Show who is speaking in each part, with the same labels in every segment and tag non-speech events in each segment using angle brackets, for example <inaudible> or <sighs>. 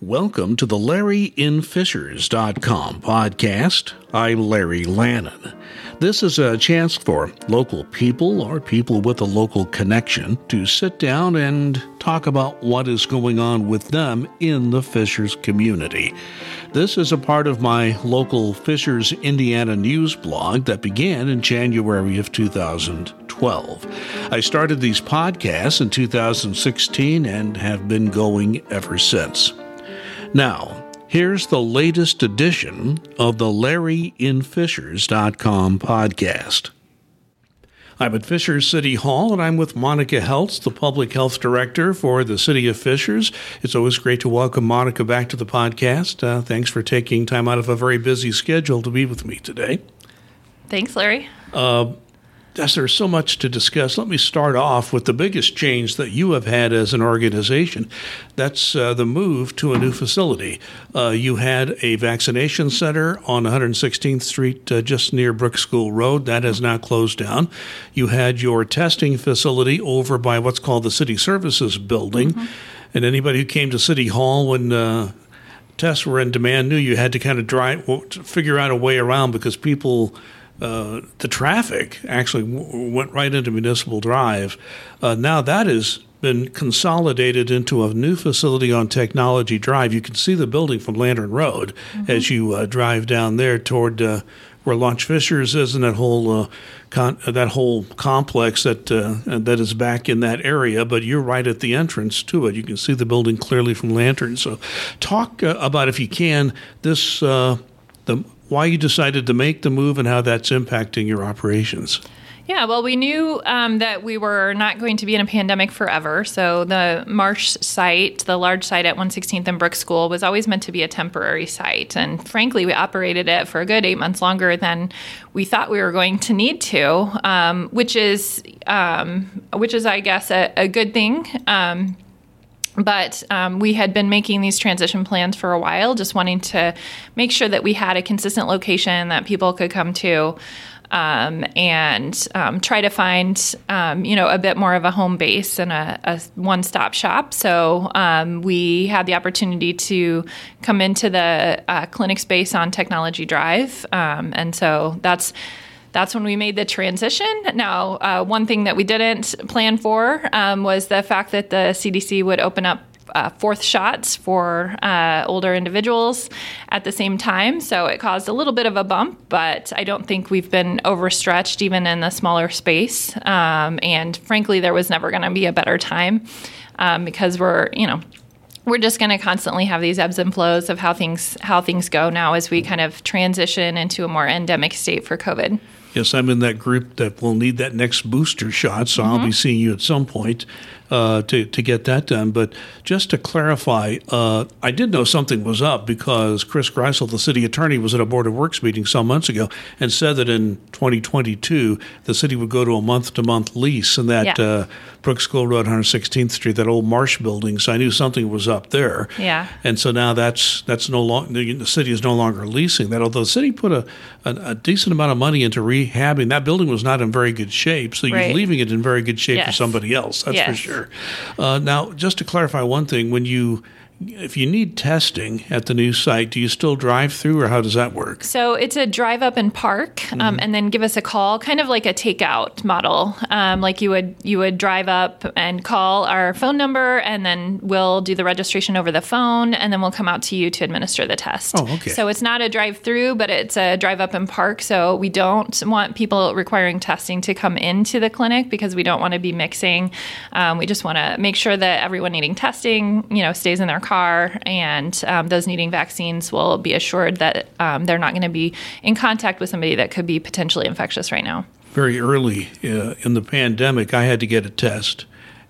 Speaker 1: Welcome to the LarryInFishers.com podcast. I'm Larry Lannan. This is a chance for local people or people with a local connection to sit down and talk about what is going on with them in the Fishers community. This is a part of my local Fishers, Indiana news blog that began in January of 2012. I started these podcasts in 2016 and have been going ever since. Now, here's the latest edition of the LarryInFishers.com podcast. I'm at Fishers City Hall and I'm with Monica Heltz, the Public Health Director for the City of Fishers. It's always great to welcome Monica back to the podcast. Uh, thanks for taking time out of a very busy schedule to be with me today.
Speaker 2: Thanks, Larry.
Speaker 1: Uh, as there's so much to discuss, let me start off with the biggest change that you have had as an organization. That's uh, the move to a new facility. Uh, you had a vaccination center on 116th Street, uh, just near Brooks School Road. That has now closed down. You had your testing facility over by what's called the City Services Building. Mm-hmm. And anybody who came to City Hall when uh, tests were in demand knew you had to kind of drive, figure out a way around because people uh, the traffic actually w- went right into Municipal Drive. Uh, now that has been consolidated into a new facility on Technology Drive. You can see the building from Lantern Road mm-hmm. as you uh, drive down there toward uh, where Launch Fishers is, and that whole uh, con- that whole complex that that is back in that area. But you're right at the entrance to it. You can see the building clearly from Lantern. So, talk about if you can this the why you decided to make the move and how that's impacting your operations.
Speaker 2: Yeah, well, we knew um, that we were not going to be in a pandemic forever. So the Marsh site, the large site at 116th and Brooks School, was always meant to be a temporary site. And frankly, we operated it for a good eight months longer than we thought we were going to need to, um, which is, um, which is, I guess, a, a good thing um, but um, we had been making these transition plans for a while, just wanting to make sure that we had a consistent location that people could come to. Um, and um, try to find, um, you know, a bit more of a home base and a, a one-stop shop. So um, we had the opportunity to come into the uh, clinic space on Technology Drive, um, and so that's that's when we made the transition. Now, uh, one thing that we didn't plan for um, was the fact that the CDC would open up uh, fourth shots for uh, older individuals at the same time. So it caused a little bit of a bump, but I don't think we've been overstretched even in the smaller space. Um, and frankly, there was never going to be a better time um, because we're, you know, we're just going to constantly have these ebbs and flows of how things how things go now as we kind of transition into a more endemic state for COVID.
Speaker 1: Yes, I'm in that group that will need that next booster shot, so mm-hmm. I'll be mm-hmm. seeing you at some point uh, to, to get that done. But just to clarify, uh, I did know something was up because Chris Greisl, the city attorney, was at a Board of Works meeting some months ago and said that in 2022 the city would go to a month to month lease in that yeah. uh, Brooks School Road, 116th Street, that old Marsh building. So I knew something was up there.
Speaker 2: Yeah.
Speaker 1: And so now that's that's no longer the city is no longer leasing that. Although the city put a, a, a decent amount of money into rehabbing that building was not in very good shape, so you're leaving it in very good shape yes. for somebody else. That's yes. for sure. Uh, now, just to clarify one thing, when you if you need testing at the new site, do you still drive through or how does that work?
Speaker 2: So it's a drive up and park, um, mm-hmm. and then give us a call, kind of like a takeout model. Um, like you would you would drive up and call our phone number, and then we'll do the registration over the phone, and then we'll come out to you to administer the test.
Speaker 1: Oh, okay.
Speaker 2: So it's not a drive through, but it's a drive up and park. So we don't want people requiring testing to come into the clinic because we don't want to be mixing. Um, we just want to make sure that everyone needing testing, you know, stays in their car, and um, those needing vaccines will be assured that um, they're not going to be in contact with somebody that could be potentially infectious right now.
Speaker 1: Very early uh, in the pandemic, I had to get a test.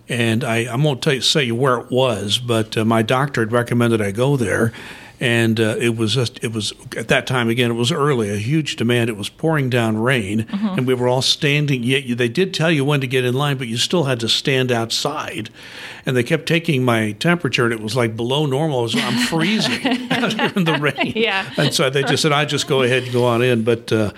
Speaker 1: And I, I won't tell you, say where it was, but uh, my doctor had recommended I go there and uh, it was just it was at that time again it was early a huge demand. It was pouring down rain mm-hmm. and we were all standing yet they did tell you when to get in line but you still had to stand outside. And they kept taking my temperature and it was like below normal. Was, i'm freezing <laughs> <laughs> in the rain.
Speaker 2: Yeah.
Speaker 1: And so they just said i just go ahead and go on in. But uh,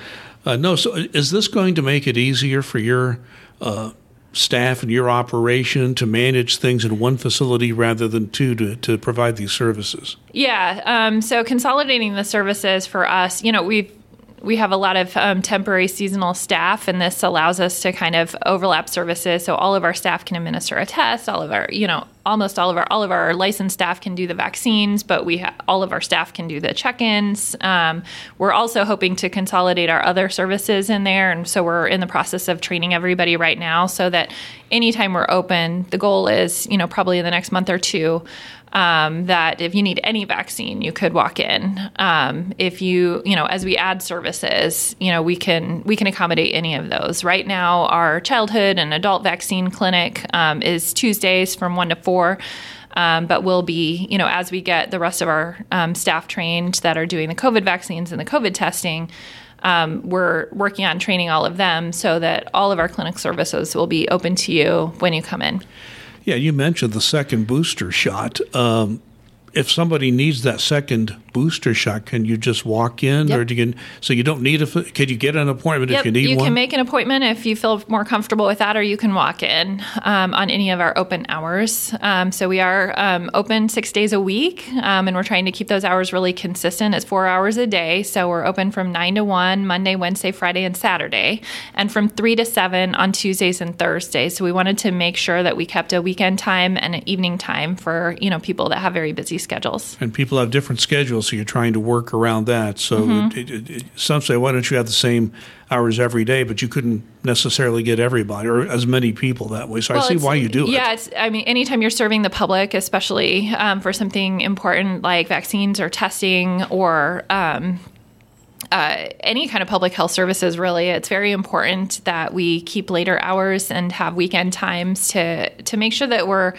Speaker 1: uh, no so is this going to make it easier for your uh, staff in your operation to manage things in one facility rather than two to, to provide these services?
Speaker 2: Yeah. Um, so consolidating the services for us, you know, we've we have a lot of um, temporary seasonal staff, and this allows us to kind of overlap services. So all of our staff can administer a test. All of our, you know, almost all of our all of our licensed staff can do the vaccines, but we ha- all of our staff can do the check-ins. Um, we're also hoping to consolidate our other services in there, and so we're in the process of training everybody right now, so that anytime we're open, the goal is, you know, probably in the next month or two um, that if you need any vaccine, you could walk in. Um, if you, you know, as we add services, you know, we can we can accommodate any of those. Right now, our childhood and adult vaccine clinic um, is Tuesdays from one to four. Um, but we'll be, you know, as we get the rest of our um, staff trained that are doing the COVID vaccines and the COVID testing, um, we're working on training all of them so that all of our clinic services will be open to you when you come in.
Speaker 1: Yeah, you mentioned the second booster shot. Um, if somebody needs that second booster shot, can you just walk in, yep. or do you? So you don't need a. Can you get an appointment
Speaker 2: yep.
Speaker 1: if you need
Speaker 2: you
Speaker 1: one?
Speaker 2: You can make an appointment if you feel more comfortable with that, or you can walk in um, on any of our open hours. Um, so we are um, open six days a week, um, and we're trying to keep those hours really consistent. It's four hours a day, so we're open from nine to one Monday, Wednesday, Friday, and Saturday, and from three to seven on Tuesdays and Thursdays. So we wanted to make sure that we kept a weekend time and an evening time for you know people that have very busy schedules.
Speaker 1: And people have different schedules, so you're trying to work around that. So mm-hmm. it, it, it, some say, why don't you have the same hours every day? But you couldn't necessarily get everybody or as many people that way. So well, I see why you do
Speaker 2: it. Yeah, it's, I mean, anytime you're serving the public, especially um, for something important like vaccines or testing or um, uh, any kind of public health services, really, it's very important that we keep later hours and have weekend times to to make sure that we're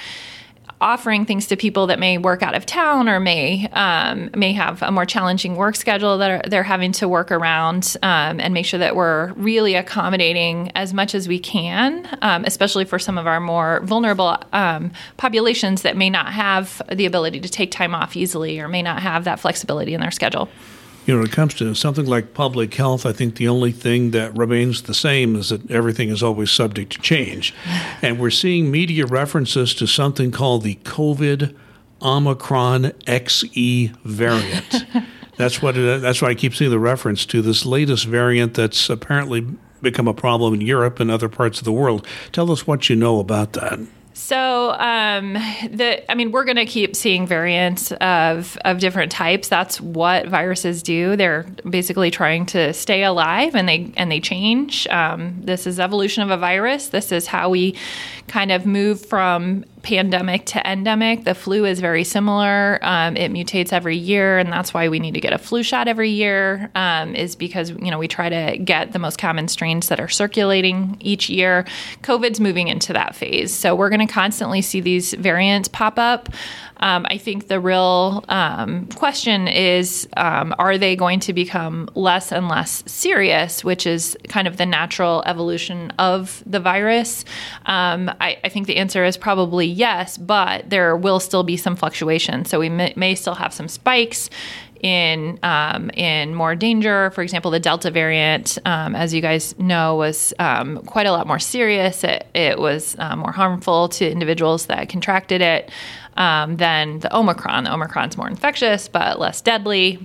Speaker 2: offering things to people that may work out of town or may um, may have a more challenging work schedule that are, they're having to work around um, and make sure that we're really accommodating as much as we can, um, especially for some of our more vulnerable um, populations that may not have the ability to take time off easily or may not have that flexibility in their schedule
Speaker 1: you know, when it comes to something like public health, I think the only thing that remains the same is that everything is always subject to change. <sighs> And we're seeing media references to something called the COVID Omicron XE variant. <laughs> that's what it, that's why I keep seeing the reference to this latest variant that's apparently become a problem in Europe and other parts of the world. Tell us what you know about that.
Speaker 2: So, um, the I mean, we're going to keep seeing variants of of different types. That's what viruses do. They're basically trying to stay alive, and they and they change. Um, this is evolution of a virus. This is how we kind of move from pandemic to endemic. The flu is very similar. Um, it mutates every year, and that's why we need to get a flu shot every year. Um, is because you know we try to get the most common strains that are circulating each year. COVID's moving into that phase, so we're going to constantly see these variants pop up. Um, I think the real um, question is um, are they going to become less and less serious, which is kind of the natural evolution of the virus? Um, I, I, think the answer is probably yes, but there will still be some fluctuation. So we may, may still have some spikes in um, in more danger. For example, the Delta variant, um, as you guys know, was um, quite a lot more serious. It, it was uh, more harmful to individuals that contracted it um, than the Omicron. The Omicron's more infectious but less deadly.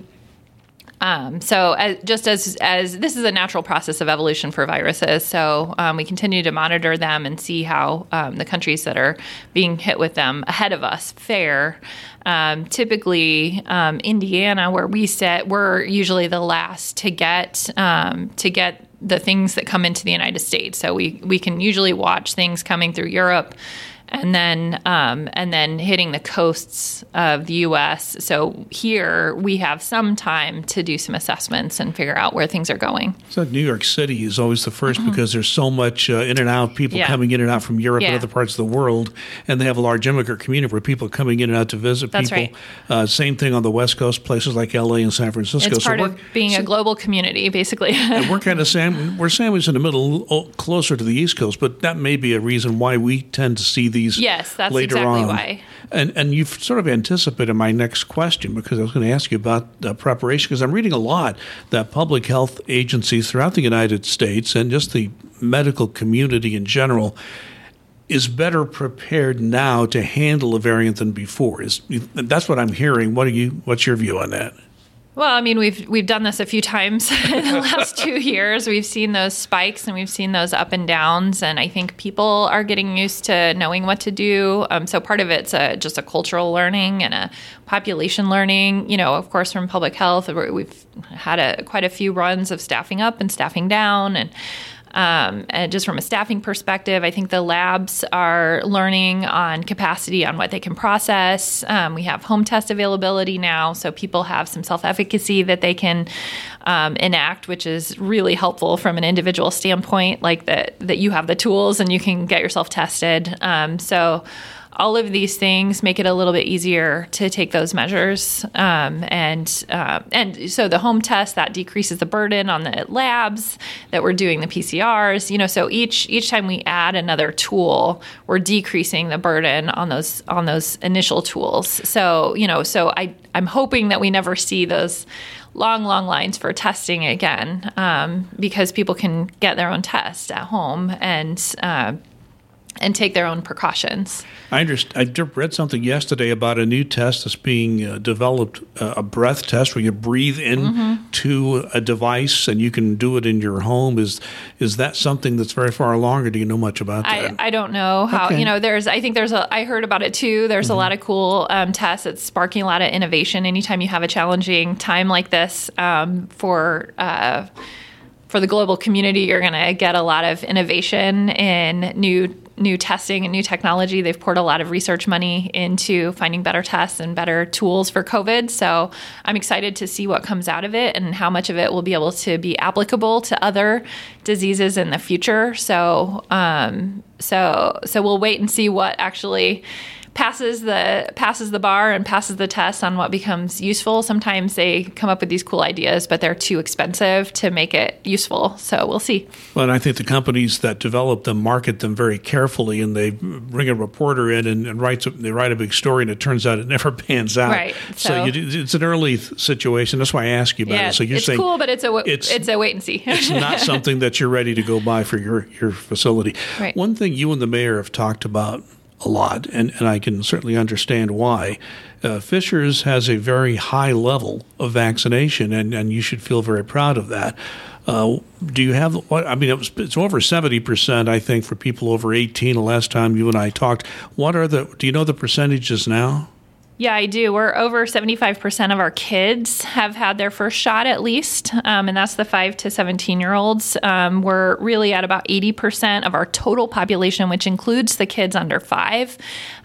Speaker 2: Um, so, as, just as as this is a natural process of evolution for viruses, so um, we continue to monitor them and see how um, the countries that are being hit with them ahead of us fare. Um, typically, um, Indiana, where we sit, we're usually the last to get um, to get the things that come into the United States. So we we can usually watch things coming through Europe and then um, and then hitting the coasts of the U.S. So here we have some time to do some assessments and figure out where things are going.
Speaker 1: So New York City is always the 1st mm-hmm. because there's so much uh, in and out people yeah. coming in and out from Europe yeah. and other parts of the world, and they have a large immigrant community where people are coming in and out to visit
Speaker 2: That's
Speaker 1: people.
Speaker 2: Right. Uh,
Speaker 1: same thing on the West Coast, places like L.A. and San Francisco.
Speaker 2: It's part so of being so, a global community, basically. <laughs>
Speaker 1: and we're kind of sam- we're sandwiched in the middle, closer to the East Coast, but that may be a reason why we tend to see these
Speaker 2: yes, that's
Speaker 1: later
Speaker 2: exactly
Speaker 1: on.
Speaker 2: why.
Speaker 1: And and you've sort of anticipated my next question because I was going to ask you about the preparation because I'm reading a lot that public health agencies throughout the United States and just the medical community in general is better prepared now to handle a variant than before. Is that's what I'm hearing. What are you? What's your view on that?
Speaker 2: Well, I mean, we've we've done this a few times <laughs> in the last two <laughs> years. We've seen those spikes and we've seen those up and downs, and I think people are getting used to knowing what to do. Um, so part of it's a, just a cultural learning and a population learning. You know, of course, from public health, we've had a, quite a few runs of staffing up and staffing down, and um, and just from a staffing perspective, I think the labs are learning on capacity on what they can process. Um, we have home test availability now, so people have some self efficacy that they can um, enact, which is really helpful from an individual standpoint, like that, that you have the tools and you can get yourself tested. Um, so, all of these things make it a little bit easier to take those measures. Um, and uh, and so the home test that decreases the burden on the labs that we're doing the PCRs. You know, so each each time we add another tool, we're decreasing the burden on those on those initial tools. So you know, so I I'm hoping that we never see those long, long lines for testing again um, because people can get their own test at home and uh, and take their own precautions.
Speaker 1: I understand. I read something yesterday about a new test that's being uh, developed, uh, a breath test where you breathe into mm-hmm. a device and you can do it in your home. Is is that something that's very far along, or do you know much about that?
Speaker 2: I, I don't know how. Okay. You know, there's. I think there's a. I heard about it too. There's mm-hmm. a lot of cool um, tests. It's sparking a lot of innovation. Anytime you have a challenging time like this um, for. Uh, for the global community, you're going to get a lot of innovation in new new testing and new technology. They've poured a lot of research money into finding better tests and better tools for COVID. So I'm excited to see what comes out of it and how much of it will be able to be applicable to other diseases in the future. So um, so so we'll wait and see what actually passes the passes the bar and passes the test on what becomes useful. Sometimes they come up with these cool ideas, but they're too expensive to make it useful. So we'll see.
Speaker 1: Well, and I think the companies that develop them market them very carefully, and they bring a reporter in and, and writes they write a big story, and it turns out it <laughs> never pans out.
Speaker 2: Right.
Speaker 1: So, so you, it's an early situation. That's why I ask you about
Speaker 2: yeah,
Speaker 1: it. So you're saying
Speaker 2: it's
Speaker 1: saying
Speaker 2: cool, but it's a it's, it's a wait and see.
Speaker 1: it's not <laughs> something that you're ready to go buy for your your facility.
Speaker 2: Right.
Speaker 1: One thing you and the mayor have talked about a lot, and, and I can certainly understand why. Uh, Fishers has a very high level of vaccination, and, and you should feel very proud of that. Uh, do you have what? I mean, it was, it's over seventy percent, I think, for people over eighteen. The last time you and I talked, what are the? Do you know the percentages now?
Speaker 2: Yeah, I do. We're over 75% of our kids have had their first shot at least, um, and that's the 5 to 17 year olds. Um, we're really at about 80% of our total population, which includes the kids under five.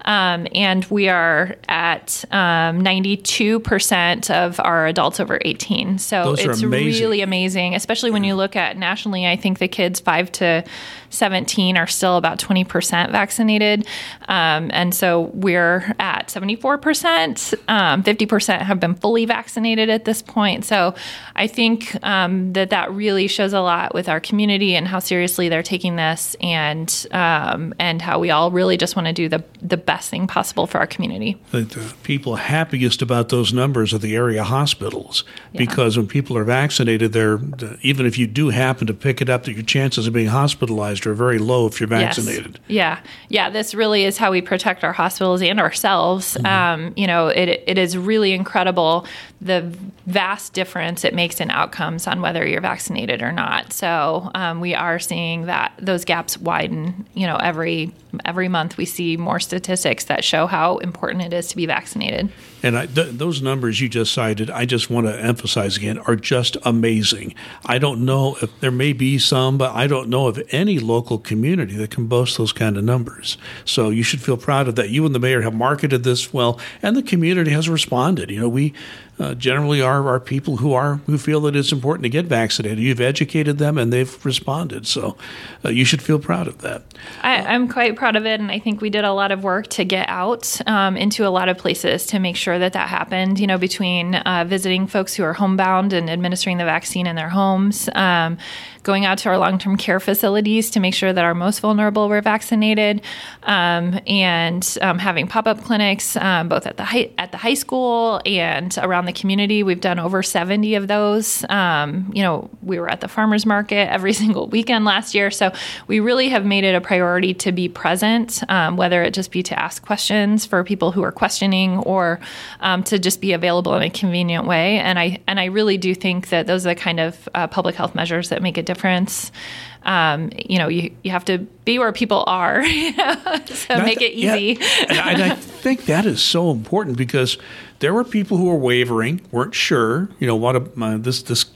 Speaker 2: Um, and we are at 92% um, of our adults over 18. So
Speaker 1: Those
Speaker 2: it's
Speaker 1: amazing.
Speaker 2: really amazing, especially when you look at nationally. I think the kids 5 to 17 are still about 20% vaccinated. Um, and so we're at 74%. Um, 50% have been fully vaccinated at this point. So I think um, that that really shows a lot with our community and how seriously they're taking this and um, and how we all really just want to do the, the best thing possible for our community.
Speaker 1: The, the people happiest about those numbers are the area hospitals yeah. because when people are vaccinated, they're even if you do happen to pick it up, that your chances of being hospitalized are very low if you're vaccinated.
Speaker 2: Yes. Yeah, yeah. This really is how we protect our hospitals and ourselves. Mm-hmm. Um, you know, it it is really incredible the vast difference it makes in outcomes on whether you're vaccinated or not. So um, we are seeing that those gaps widen. You know, every every month we see more statistics that show how important it is to be vaccinated.
Speaker 1: And I, th- those numbers you just cited, I just want to emphasize again, are just amazing. I don't know if there may be some, but I don't know of any local community that can boast those kind of numbers. So you should feel proud of that. You and the mayor have marketed this well, and the community has responded. You know, we uh, generally are, are people who are who feel that it's important to get vaccinated. You've educated them, and they've responded. So uh, you should feel proud of that.
Speaker 2: I, am quite proud of it, and I think we did a lot of work to get out um, into a lot of places to make sure that that happened. You know, between uh, visiting folks who are homebound and administering the vaccine in their homes. Um, going out to our long term care facilities to make sure that our most vulnerable were vaccinated, um, and um, having pop up clinics um, both at the high, at the high school and around the community. We've done over 70 of those. Um, you know, we were at the farmers market every <laughs> single weekend last year, so we really have made it a priority to be present um, whether it just be to ask questions for people who are questioning or to just be available in a convenient way. And I and I really do think that those are the kind of uh, public health measures that make a difference. Um, you know, you, you have to be where people are, <laughs> so make it easy.
Speaker 1: Yeah. and, I, and I think that is so important because there were people who were wavering, weren't sure. You know what? Uh, this this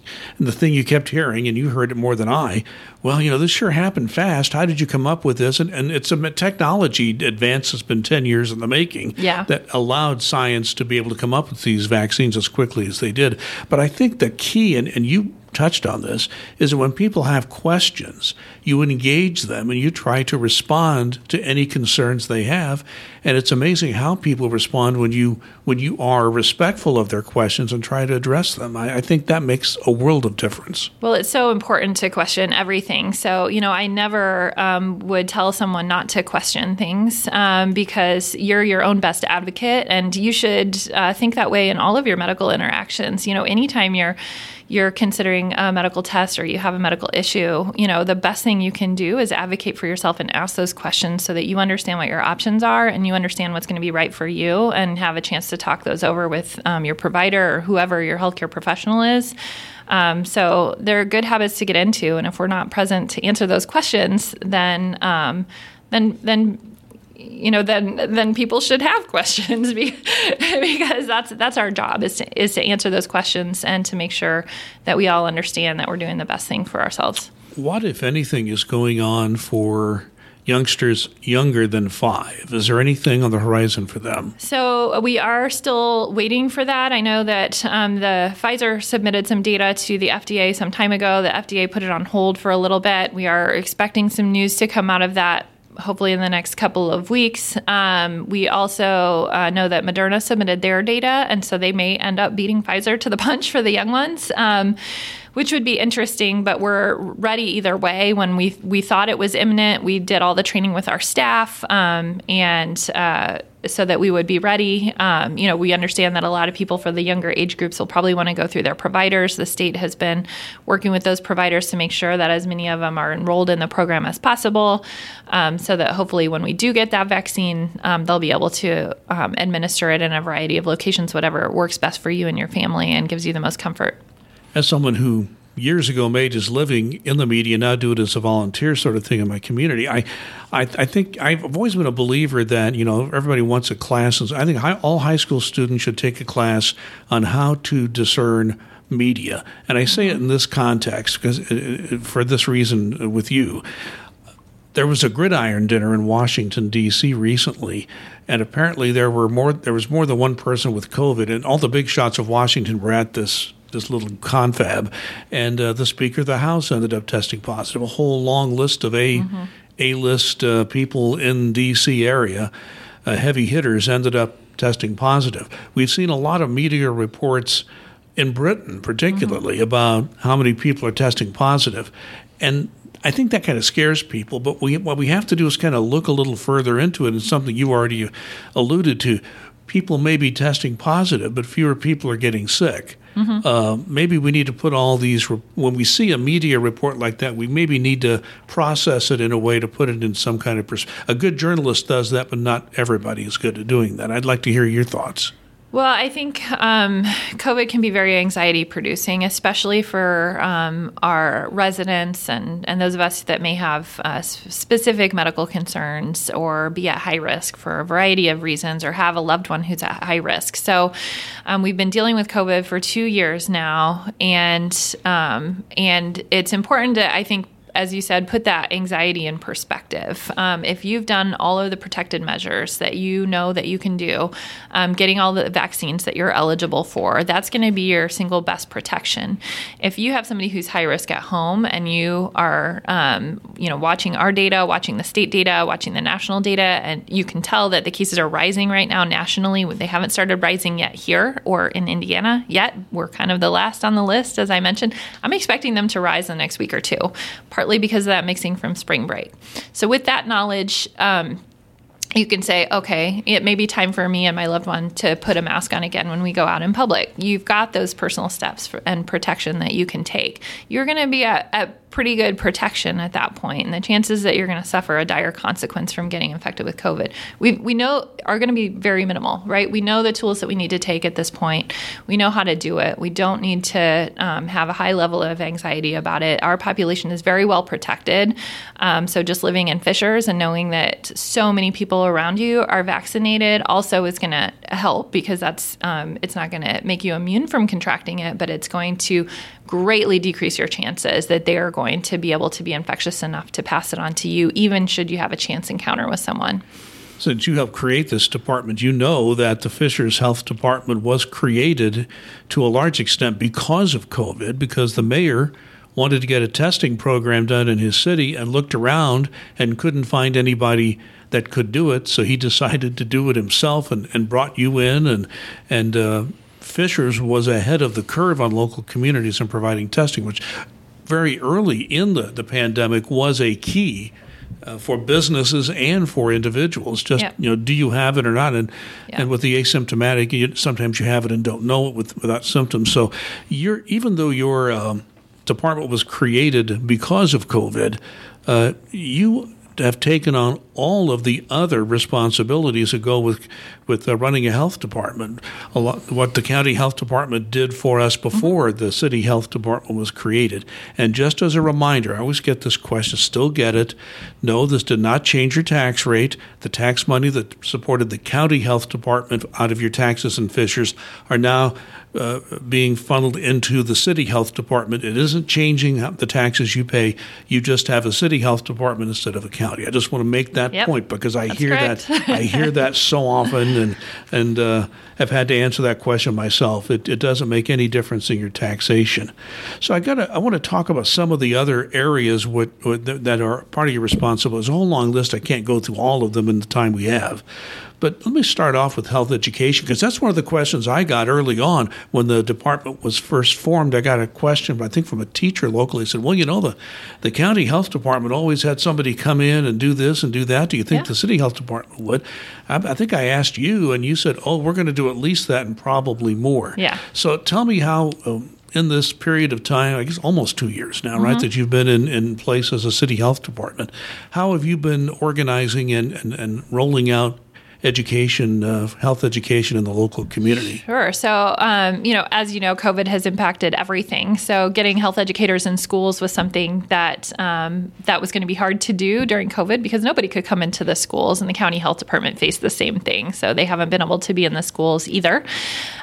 Speaker 1: the thing you kept hearing, and you heard it more than I. Well, you know this sure happened fast. How did you come up with this? And, and it's a technology advance that's been ten years in the making.
Speaker 2: Yeah.
Speaker 1: that allowed science to be able to come up with these vaccines as quickly as they did. But I think the key, and, and you touched on this, is that when people have questions, you engage them and you try to respond to any concerns they have. And it's amazing how people respond when you when you are respectful of their questions and try to address them. I, I think that makes a world of difference.
Speaker 2: Well, it's so important to question everything. So you know, I never um, would tell someone not to question things um, because you're your own best advocate, and you should uh, think that way in all of your medical interactions. You know, anytime you're you're considering a medical test or you have a medical issue, you know, the best thing you can do is advocate for yourself and ask those questions so that you understand what your options are and you understand what's going to be right for you and have a chance to talk those over with um, your provider or whoever your healthcare professional is. Um, so they're good habits to get into, and if we're not present to answer those questions, then um, then then you know, then then people should have <laughs> questions because that's that's our job is to, is to answer those questions and to make sure that we all understand that we're doing the best thing for ourselves.
Speaker 1: What, if anything, is going on for youngsters younger than five? Is there anything on the horizon for them?
Speaker 2: So we are still waiting for that. I know that um, the Pfizer submitted some data to the FDA some time ago. The FDA put it on hold for a little bit. We are expecting some news to come out of that hopefully in the next couple of weeks. Um, we also uh, know that Moderna submitted their data, and so they may end up beating Pfizer to the <laughs> punch for the young ones. Um, which would be interesting. But we're ready either way. When we we thought it was imminent, we did all the training with our staff, um, and uh, so that we would be ready. Um, you know, we understand that a lot of people for the younger age groups will probably want to go through their providers. The state has been working with those providers to make sure that as many of them are enrolled in the program as possible, um, so that hopefully when we do get that vaccine, um, they'll be able to um, administer it in a variety of locations, whatever works best for you and your family and gives you the most comfort
Speaker 1: as someone who years ago made his living in the media, now do it as a volunteer sort of thing in my community. I, I, I think I've always been a believer that you know everybody wants a class. I think high, all high school students should take a class on how to discern media, and I say it in this context because uh, uh, for this reason with you. There was a gridiron dinner in Washington D.C. recently, and apparently there were more. There was more than one person with COVID, and all the big shots of Washington were at this this little confab, and uh, the Speaker of the House ended up testing positive. A whole long list of A mm-hmm. A list uh, people in D.C. area, uh, heavy hitters, ended up testing positive. We've seen a lot of media reports in Britain, particularly, mm-hmm. about how many people are testing positive, and I think that kind of scares people. But we, what we have to do is kind of look a little further into it, and something you already alluded to. People may be testing positive, but fewer people are getting sick. Mm-hmm. Uh, maybe we need to put all these, re- when we see a media report like that, we maybe need to process it in a way to put it in some kind of. Pers- a good journalist does that, but not everybody is good at doing that. I'd like to hear your thoughts.
Speaker 2: Well, I think um, COVID can be very anxiety producing, especially for um, our residents and, and those of us that may have uh, specific medical concerns or be at high risk for a variety of reasons or have a loved one who's at high risk. So um, we've been dealing with COVID for two years now, and um, and it's important to I think as you said, put that anxiety in perspective. Um, if you've done all of the protected measures that you know that you can do, um, getting all the vaccines that you're eligible for, that's going to be your single best protection. If you have somebody who's high risk at home and you are, um, you know, watching our data, watching the state data, watching the national data, and you can tell that the cases are rising right now nationally. They haven't started rising yet here or in Indiana yet. We're kind of the last on the list, as I mentioned. I'm expecting them to rise in the next week or two, partly because of that mixing from spring break. So, with that knowledge, um, you can say, okay, it may be time for me and my loved one to put a mask on again when we go out in public. You've got those personal steps for, and protection that you can take. You're going to be at, at pretty good protection at that point, and the chances that you're going to suffer a dire consequence from getting infected with COVID, we we know are going to be very minimal, right? We know the tools that we need to take at this point. We know how to do it. We don't need to um, have a high level of anxiety about it. Our population is very well protected, um, so just living in Fishers and knowing that so many people around you are vaccinated also is going to help because that's um, it's not going to make you immune from contracting it, but it's going to greatly decrease your chances that they are going to be able to be infectious enough to pass it on to you, even should you have a chance encounter with someone.
Speaker 1: Since you helped create this department, you know that the Fishers Health Department was created to a large extent because of COVID, because the mayor wanted to get a testing program done in his city and looked around and couldn't find anybody that could do it. So he <laughs> decided to do it himself and, and brought you in and and uh, Fishers was ahead of the curve on local communities in providing testing, which very early in the, the pandemic was a key uh, for businesses and for individuals. Just you know, do you have it or not? And and with the asymptomatic, you, sometimes you have it and don't know it with, without symptoms. So you're even though your um, department was created because of COVID, uh, you have taken on all of the other responsibilities that go with with uh, running a health department. A lot, what the county health department did for us before mm-hmm. the city health department was created. And just as a reminder, I always get this question, still get it. No, this did not change your tax rate. The tax money that supported the county health department out of your taxes and Fishers are now uh, being funneled into the city health department. It isn't changing the taxes you pay. You just have a city health department instead of a county. I just want to make that yep. point because I
Speaker 2: That's
Speaker 1: hear
Speaker 2: correct.
Speaker 1: that I hear that <laughs> so often, and and uh, have had to answer that question myself. It, it doesn't make any difference in your taxation. So I got I want to talk about some of the other areas what, what, that are part of your responsibility. There's a whole long list. I can't go through all of them in the time we have. But let me start off with health education because that's one of the questions I got early on when the department was first formed. I got a question, I think from a teacher locally, said, "Well, you know, the the county health department always had somebody come in and do this and do that. Do you think yeah. the city health department would?" I, I, think I asked you, and you said, "Oh, we're going to do at least that and probably more."
Speaker 2: Yeah.
Speaker 1: So tell me how. Um, in this period of time, I guess almost two years now, mm-hmm. right, that you've been in, in place as a city health department. How have you been organizing and, and, and rolling out education, uh, health education in the local community?
Speaker 2: Sure. So, um, you know, as you know, COVID has impacted everything. So, getting health educators in schools was something that um, that was going to be hard to do during COVID because nobody could come into the schools, and the county health department faced the same thing. So, they haven't been able to be in the schools either.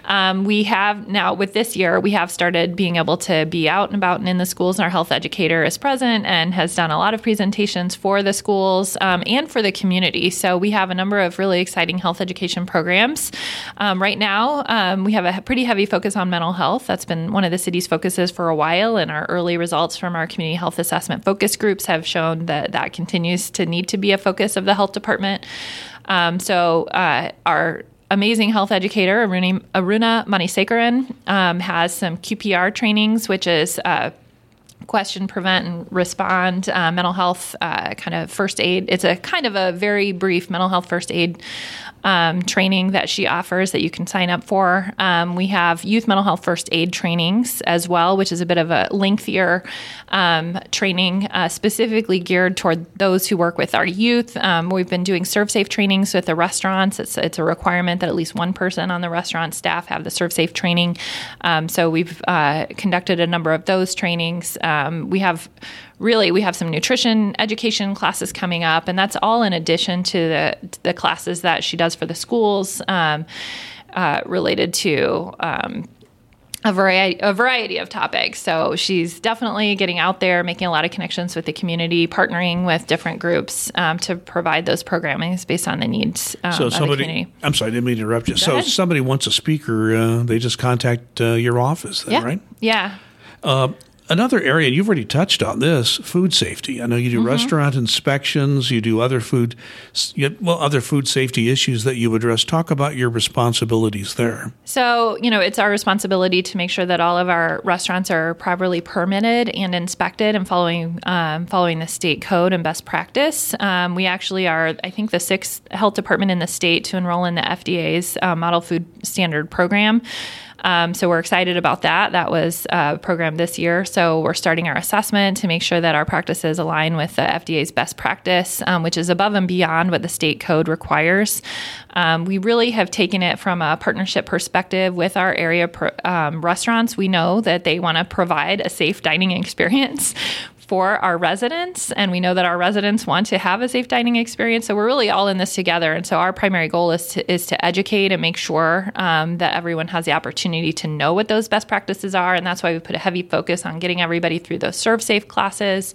Speaker 2: Um, we have now, with this year, we have started being able to be out and about and in the schools. And our health educator is present and has done a lot of presentations for the schools um, and for the community. So, we have a number of really exciting health education programs. Um, right now, um, we have a pretty heavy focus on mental health. That's been one of the city's focuses for a while, and our early results from our community health assessment focus groups have shown that that continues to need to be a focus of the health department. Um, so, uh, our amazing health educator, Aruna, Manisekaran, um, has some QPR trainings, which is uh, question, prevent, and respond uh, mental health uh, kind of first aid. It's a kind of a very brief mental health first aid um, training that she offers that you can sign up for. Um, we have youth mental health first aid trainings as well, which is a bit of a lengthier um, training uh, specifically geared toward those who work with our youth. Um, we've been doing ServSafe trainings with the restaurants. It's, it's a requirement that at least one person on the restaurant staff have the ServSafe training. Um, so we've uh, conducted a number of those trainings. Um, we have really we have some nutrition education classes coming up, and that's all in addition to the the classes that she does for the schools um, uh, related to. Um, a variety, a variety of topics. So she's definitely getting out there, making a lot of connections with the community, partnering with different groups um, to provide those programmings based on the needs. Um,
Speaker 1: so somebody, I'm sorry, I didn't mean to interrupt you. Go so ahead. somebody wants a speaker, uh, they just contact uh, your office, then,
Speaker 2: yeah.
Speaker 1: right?
Speaker 2: Yeah.
Speaker 1: Uh, Another area, and you've already touched on this, food safety. I know you do mm-hmm. restaurant inspections, you do other food, well, other food safety issues that you address. Talk about your responsibilities there.
Speaker 2: So, you know, it's our responsibility to make sure that all of our restaurants are properly permitted and inspected and following um, following the state code and best practice. Um, we actually are, I think, the sixth health department in the state to enroll in the FDA's uh, Model Food Standard Program. Um, so we're excited about that. That was a program this year. So we're starting our assessment to make sure that our practices align with the FDA's best practice, um, which is above and beyond what the state code requires. Um, we really have taken it from a partnership perspective with our area um, restaurants. We know that they want to provide a safe dining experience for our residents, and we know that our residents want to have a safe dining experience. So we're really all in this together. And so our primary goal is to is to educate and make sure um, that everyone has the opportunity to know what those best practices are. And that's why we put a heavy focus on getting everybody through those ServSafe classes.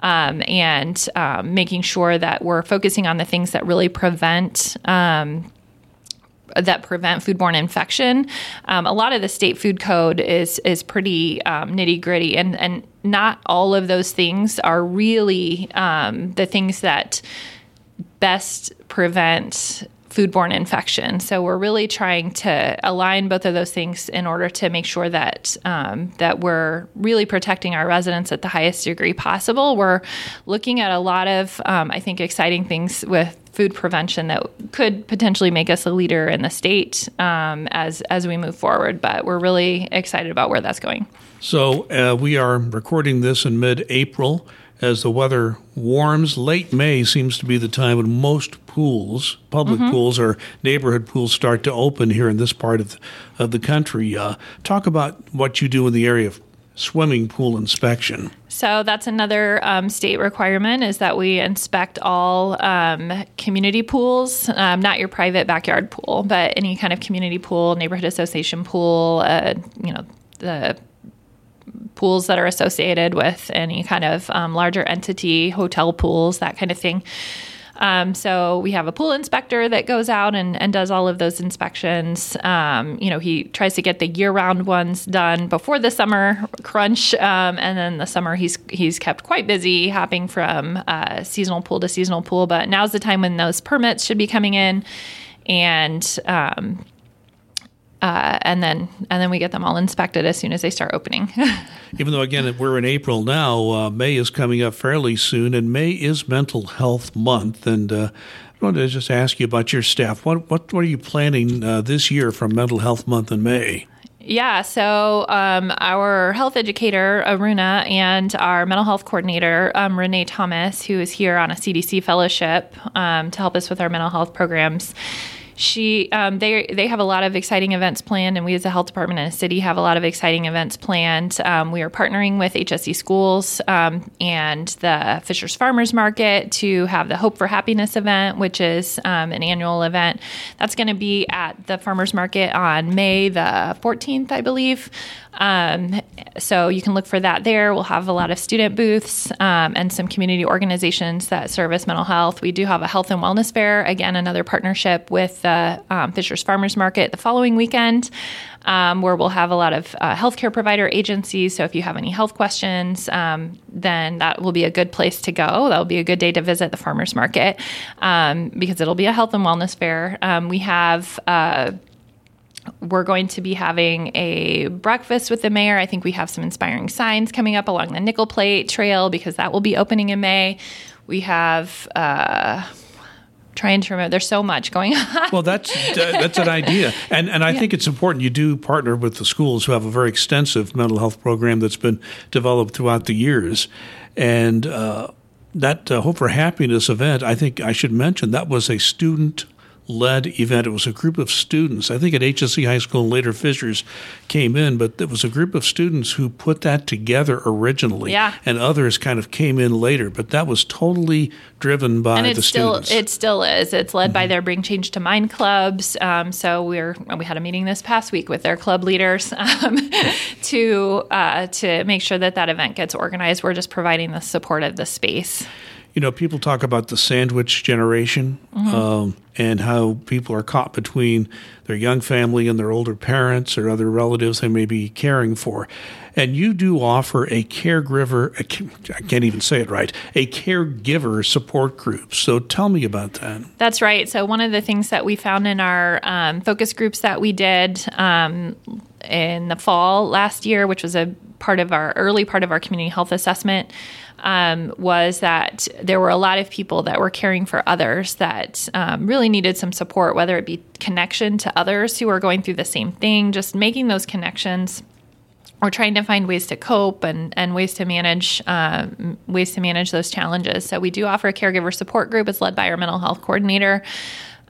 Speaker 2: Um, and um, making sure that we're focusing on the things that really prevent um, that prevent foodborne infection. Um, a lot of the state food code is is pretty um, nitty gritty, and and not all of those things are really um, the things that best prevent foodborne infection. So we're really trying to align both of those things in order to make sure that um, that we're really protecting our residents at the highest degree possible. We're looking at a lot of, um, I think, exciting things with food prevention that could potentially make us a leader in the state um, as as we move forward. But we're really excited about where that's going.
Speaker 1: So uh, we are recording this in mid-April. As the weather warms, late May seems to be the time when most pools, public mm-hmm. pools or neighborhood pools, start to open here in this part of the, of the country. Uh, talk about what you do in the area of swimming pool inspection.
Speaker 2: So that's another um, state requirement is that we inspect all um, community pools, um, not your private backyard pool, but any kind of community pool, neighborhood association pool, uh, you know, the pools that are associated with any kind of um, larger entity, hotel pools, that kind of thing. Um, so we have a pool inspector that goes out and, and does all of those inspections. Um, you know, he tries to get the year-round ones done before the summer crunch, um, and then the summer he's he's kept quite busy hopping from uh, seasonal pool to seasonal pool. But now's the time when those permits should be coming in, and um, uh, and then and then we get them all inspected as soon as they start opening. <laughs>
Speaker 1: Even though again we're in April now, uh, May is coming up fairly soon, and May is Mental Health Month. And uh, I wanted to just ask you about your staff. What what, what are you planning uh, this year for Mental Health Month in May?
Speaker 2: Yeah, so um, our health educator, Aruna, and our mental health coordinator, um, Renee Thomas, who is here on a CDC fellowship um, to help us with our mental health programs, she um, they they have a lot of exciting events planned, and we as a health department and a city have a lot of exciting events planned. Um, we are partnering with HSE schools um, and the Fishers Farmers Market to have the Hope for Happiness event, which is um, an annual event. That's going to be at the Farmers Market on May the 14th, I believe. Um, so you can look for that there. We'll have a lot of student booths um, and some community organizations that service mental health. We do have a health and wellness fair, again, another partnership with the um, Fishers Farmers Market the following weekend. Um, where we'll have a lot of uh, healthcare provider agencies. So if you have any health questions, um, then that will be a good place to go. That will be a good day to visit the farmers market um, because it'll be a health and wellness fair. We have uh, we're going to be having a breakfast with the mayor. I think we have some inspiring signs coming up along the Nickel Plate Trail because that will be opening in May. We have. Uh, trying to remember. There's so much going on. <laughs>
Speaker 1: well, that's that's an idea, and and I yeah. think it's important. You do partner with the schools who have a very extensive mental health program that's been developed throughout the years, and uh, that uh, Hope for Happiness event. I think I should mention that was a student led event. It was a group of students. I think at HSE High School and later Fishers came in, but it was a group of students who put that together originally.
Speaker 2: Yeah.
Speaker 1: And others kind of came in later, but that was totally driven by
Speaker 2: and
Speaker 1: the
Speaker 2: still,
Speaker 1: students.
Speaker 2: It still is. It's led mm-hmm. by their Bring Change to Mind clubs. Um, so we're we had a meeting this past week with their club leaders <laughs> um, to uh, to make sure that that event gets organized. We're just providing the support of the space.
Speaker 1: You know, people talk about the sandwich generation um, and how people are caught between their young family and their older parents or other relatives they may be caring for. And you do offer a caregiver, I can't even say it right, a caregiver support group. So tell me about that.
Speaker 2: That's right. So, one of the things that we found in our um, focus groups that we did um, in the fall last year, which was a part of our early part of our community health assessment, um, was that there were a lot of people that were caring for others that um, really needed some support, whether it be connection to others who are going through the same thing, just making those connections or trying to find ways to cope and, and ways to manage uh, ways to manage those challenges. So we do offer a caregiver support group. It's led by our mental health coordinator.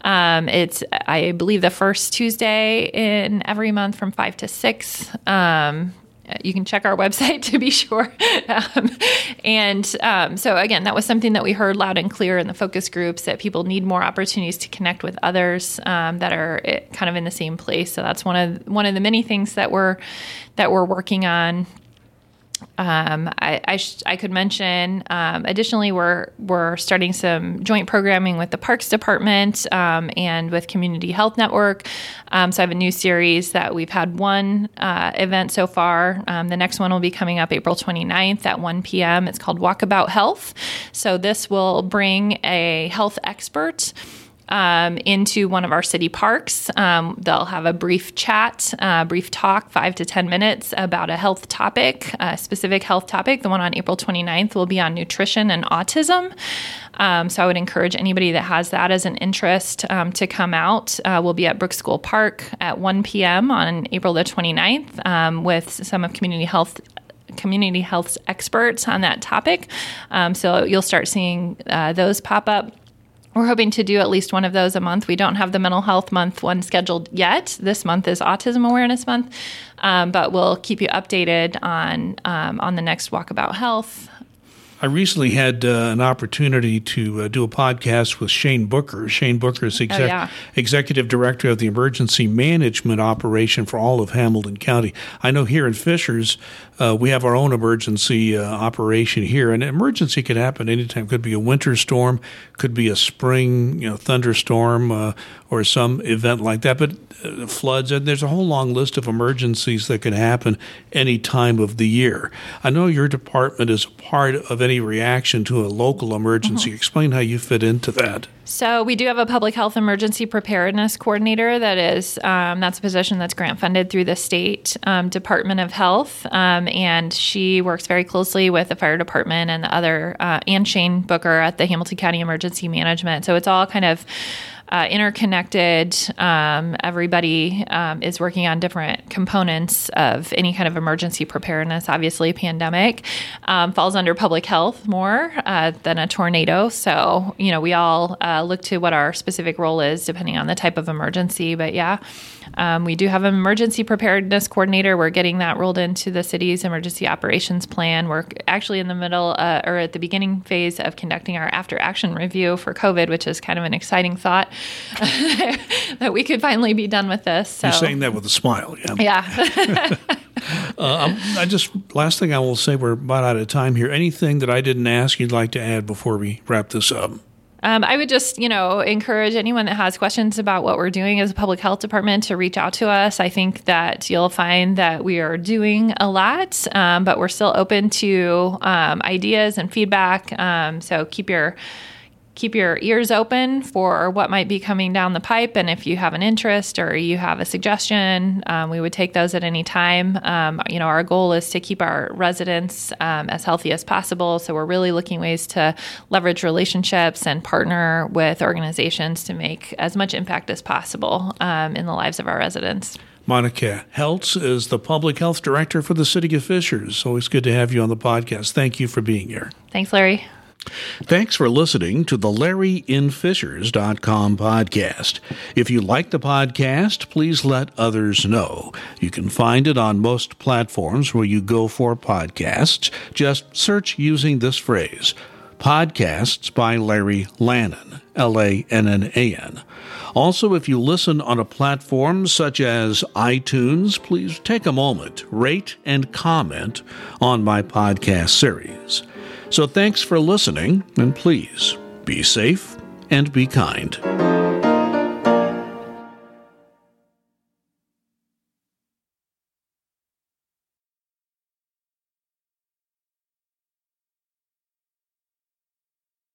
Speaker 2: Um, it's I believe the first Tuesday in every month from five to six. Um, you can check our website <laughs> to be sure. um, and um, so again, that was something that we heard loud and clear in the focus groups that people need more opportunities to connect with others um, that are eh, kind of in the same place. So that's one of one of the many things that we're that we're working on um, I, I, sh- I, could mention um, additionally we're we're starting some joint programming with the Parks Department um, and with Community Health Network. Um, so I have a new series that we've had one uh, event so far. Um, the next one will be coming up April 29th at 1 p.m. It's called Walkabout Health. So this will bring a health expert um, into one of our city parks. Um, they'll have a brief chat, uh, brief talk, five to 10 minutes about a health topic, a specific health topic. The one on April 29th will be on nutrition and autism. Um, so I would encourage anybody that has that as an interest um, to come out. Uh, we'll be at Brooks School Park at 1 p.m. on April the 29th um, with some of community health community health experts on that topic. Um, so you'll start seeing uh, those pop up. We're hoping to do at least one of those a month. We don't have the mental health month one scheduled yet. This month is Autism Awareness Month, um, but we'll keep you updated on um, on the next Walkabout Health.
Speaker 1: I recently had uh, an opportunity to uh, do a podcast with Shane Booker. Shane Booker is exec-
Speaker 2: oh, yeah.
Speaker 1: executive director of the emergency management operation for all of Hamilton County. I know here in Fishers, uh, we have our own emergency uh, operation here. An emergency could happen anytime. Could be a winter storm, could be a spring you know, thunderstorm, uh, or some event like that. But uh, floods, and there's a whole long list of emergencies that can happen any time of the year. I know your department is part of any reaction to a local emergency. Mm-hmm. Explain how you fit into that.
Speaker 2: So we do have a public health emergency preparedness coordinator. That is um, that's a position that's grant funded through the state um, Department of Health, um, and she works very closely with the fire department and the other uh, and Shane Booker at the Hamilton County Emergency Management. So it's all kind of uh, interconnected. Um, everybody um, is working on different components of any kind of emergency preparedness. Obviously, pandemic um, falls under public health more uh, than a tornado. So, you know, we all uh, look to what our specific role is depending on the type of emergency. But yeah, um, we do have an emergency preparedness coordinator. We're getting that rolled into the city's emergency operations plan. We're actually in the middle uh, or at the beginning phase of conducting our after action review for COVID, which is kind of an exciting thought <laughs> that we could finally be done with this.
Speaker 1: So. You're saying that with a smile, yeah.
Speaker 2: Yeah. <laughs> <laughs>
Speaker 1: uh, I just last thing I will say, we're about out of time here. Anything that I didn't ask you'd like to add before we wrap this up?
Speaker 2: Um, I would just, you know, encourage anyone that has questions about what we're doing as a public health department to reach out to us. I think that you'll find that we are doing a lot, um, but we're still open to um, ideas and feedback. Um, so keep your keep your ears open for what might be coming down the pipe. And if you have an interest or you have a suggestion, um, we would take those at any time. Um, you know, our goal is to keep our residents um, as healthy as possible. So we're really looking ways to leverage relationships and partner with organizations to make as much impact as possible um, in the lives of our residents.
Speaker 1: Monica Heltz is the public health director for the city of Fishers. Always good to have you on the podcast. Thank you for being here.
Speaker 2: Thanks, Larry.
Speaker 1: Thanks for listening to the LarryInFishers.com podcast. If you like the podcast, please let others know. You can find it on most platforms where you go for podcasts. Just search using this phrase Podcasts by Larry Lannan, L A N N A N. Also, if you listen on a platform such as iTunes, please take a moment, rate, and comment on my podcast series. So thanks for listening, and please be safe and be kind.